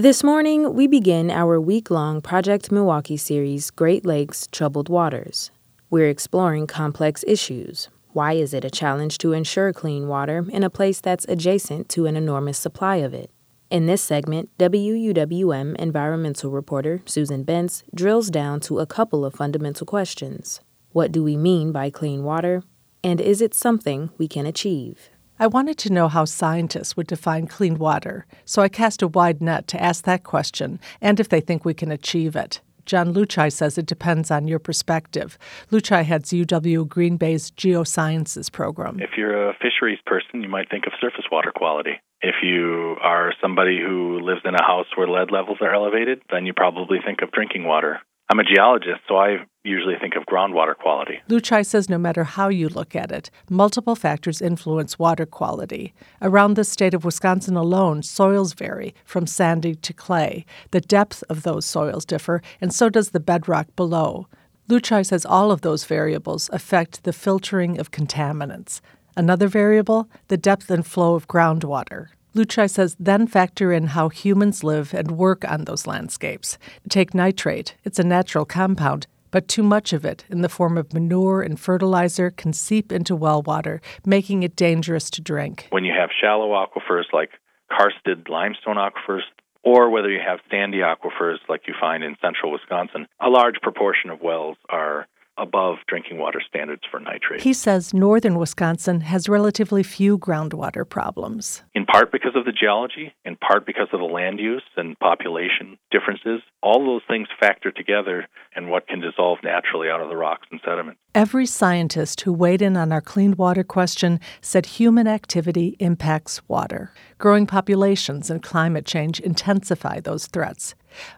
This morning, we begin our week long Project Milwaukee series, Great Lakes Troubled Waters. We're exploring complex issues. Why is it a challenge to ensure clean water in a place that's adjacent to an enormous supply of it? In this segment, WUWM environmental reporter Susan Bence drills down to a couple of fundamental questions. What do we mean by clean water? And is it something we can achieve? I wanted to know how scientists would define clean water, so I cast a wide net to ask that question and if they think we can achieve it. John Luczaj says it depends on your perspective. Luczaj heads UW Green Bay's Geosciences program. If you're a fisheries person, you might think of surface water quality. If you are somebody who lives in a house where lead levels are elevated, then you probably think of drinking water. I'm a geologist, so I usually think of groundwater quality. Luczaj says no matter how you look at it, multiple factors influence water quality. Around the state of Wisconsin alone, soils vary from sandy to clay. The depth of those soils differ, and so does the bedrock below. Luczaj says all of those variables affect the filtering of contaminants. Another variable, the depth and flow of groundwater. Luczaj says then factor in how humans live and work on those landscapes. Take nitrate, it's a natural compound, but too much of it in the form of manure and fertilizer can seep into well water, making it dangerous to drink. When you have shallow aquifers like karsted limestone aquifers, or whether you have sandy aquifers like you find in central Wisconsin, a large proportion of wells are above drinking water standards for nitrate. He says northern Wisconsin has relatively few groundwater problems. In part because of the geology, in part because of the land use and population differences. All those things factor together in what can dissolve naturally out of the rocks and sediment. Every scientist who weighed in on our clean water question said human activity impacts water. Growing populations and climate change intensify those threats.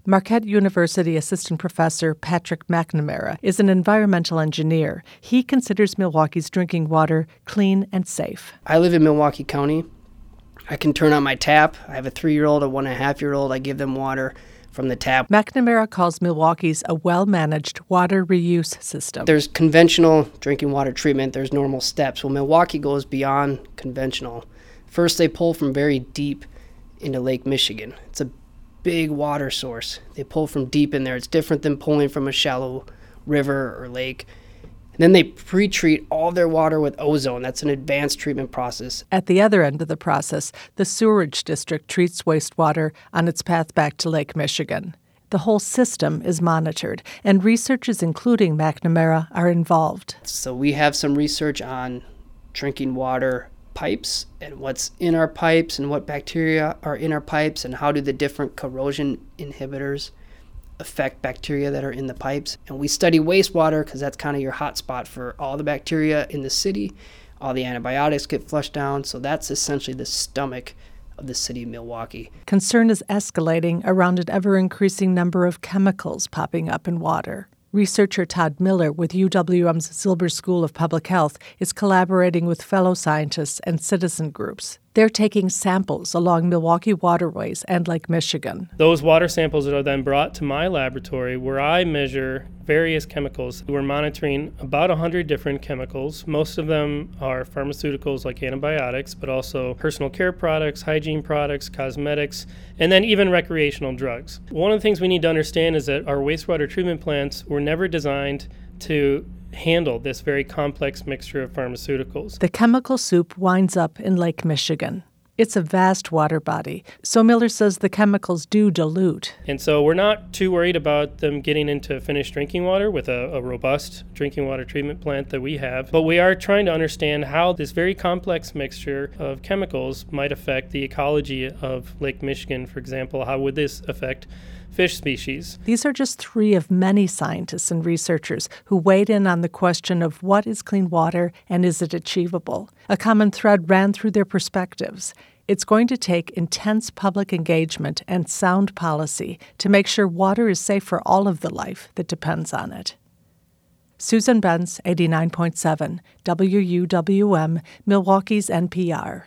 Marquette University assistant professor Patrick McNamara is an environmental engineer. He considers Milwaukee's drinking water clean and safe. I live in Milwaukee County. I can turn on my tap. I have a three year old, a one and a half year old. I give them water from the tap. McNamara calls Milwaukee's a well managed water reuse system. There's conventional drinking water treatment, there's normal steps. Well, Milwaukee goes beyond conventional. First, they pull from very deep into Lake Michigan. It's a big water source. They pull from deep in there. It's different than pulling from a shallow river or lake. And then they pre treat all their water with ozone. That's an advanced treatment process. At the other end of the process, the sewerage district treats wastewater on its path back to Lake Michigan. The whole system is monitored, and researchers, including McNamara, are involved. So we have some research on drinking water pipes and what's in our pipes and what bacteria are in our pipes and how do the different corrosion inhibitors affect bacteria that are in the pipes. And we study wastewater because that's kind of your hot spot for all the bacteria in the city. All the antibiotics get flushed down, so that's essentially the stomach of the city of Milwaukee. Concern is escalating around an ever increasing number of chemicals popping up in water. Researcher Todd Miller with UWM's Zilber School of Public Health is collaborating with fellow scientists and citizen groups. They're taking samples along Milwaukee waterways and Lake Michigan. Those water samples are then brought to my laboratory where I measure various chemicals. We're monitoring about 100 different chemicals. Most of them are pharmaceuticals like antibiotics, but also personal care products, hygiene products, cosmetics, and then even recreational drugs. One of the things we need to understand is that our wastewater treatment plants were never designed to handle this very complex mixture of pharmaceuticals. The chemical soup winds up in Lake Michigan. It's a vast water body, so Miller says the chemicals do dilute. And so we're not too worried about them getting into finished drinking water with a, a, robust drinking water treatment plant that we have, but we are trying to understand how this very complex mixture of chemicals might affect the ecology of Lake Michigan, for example. How would this affect fish species. These are just three of many scientists and researchers who weighed in on the question of what is clean water and is it achievable. A common thread ran through their perspectives. It's going to take intense public engagement and sound policy to make sure water is safe for all of the life that depends on it. Susan Bence, 89.7, WUWM, Milwaukee's NPR.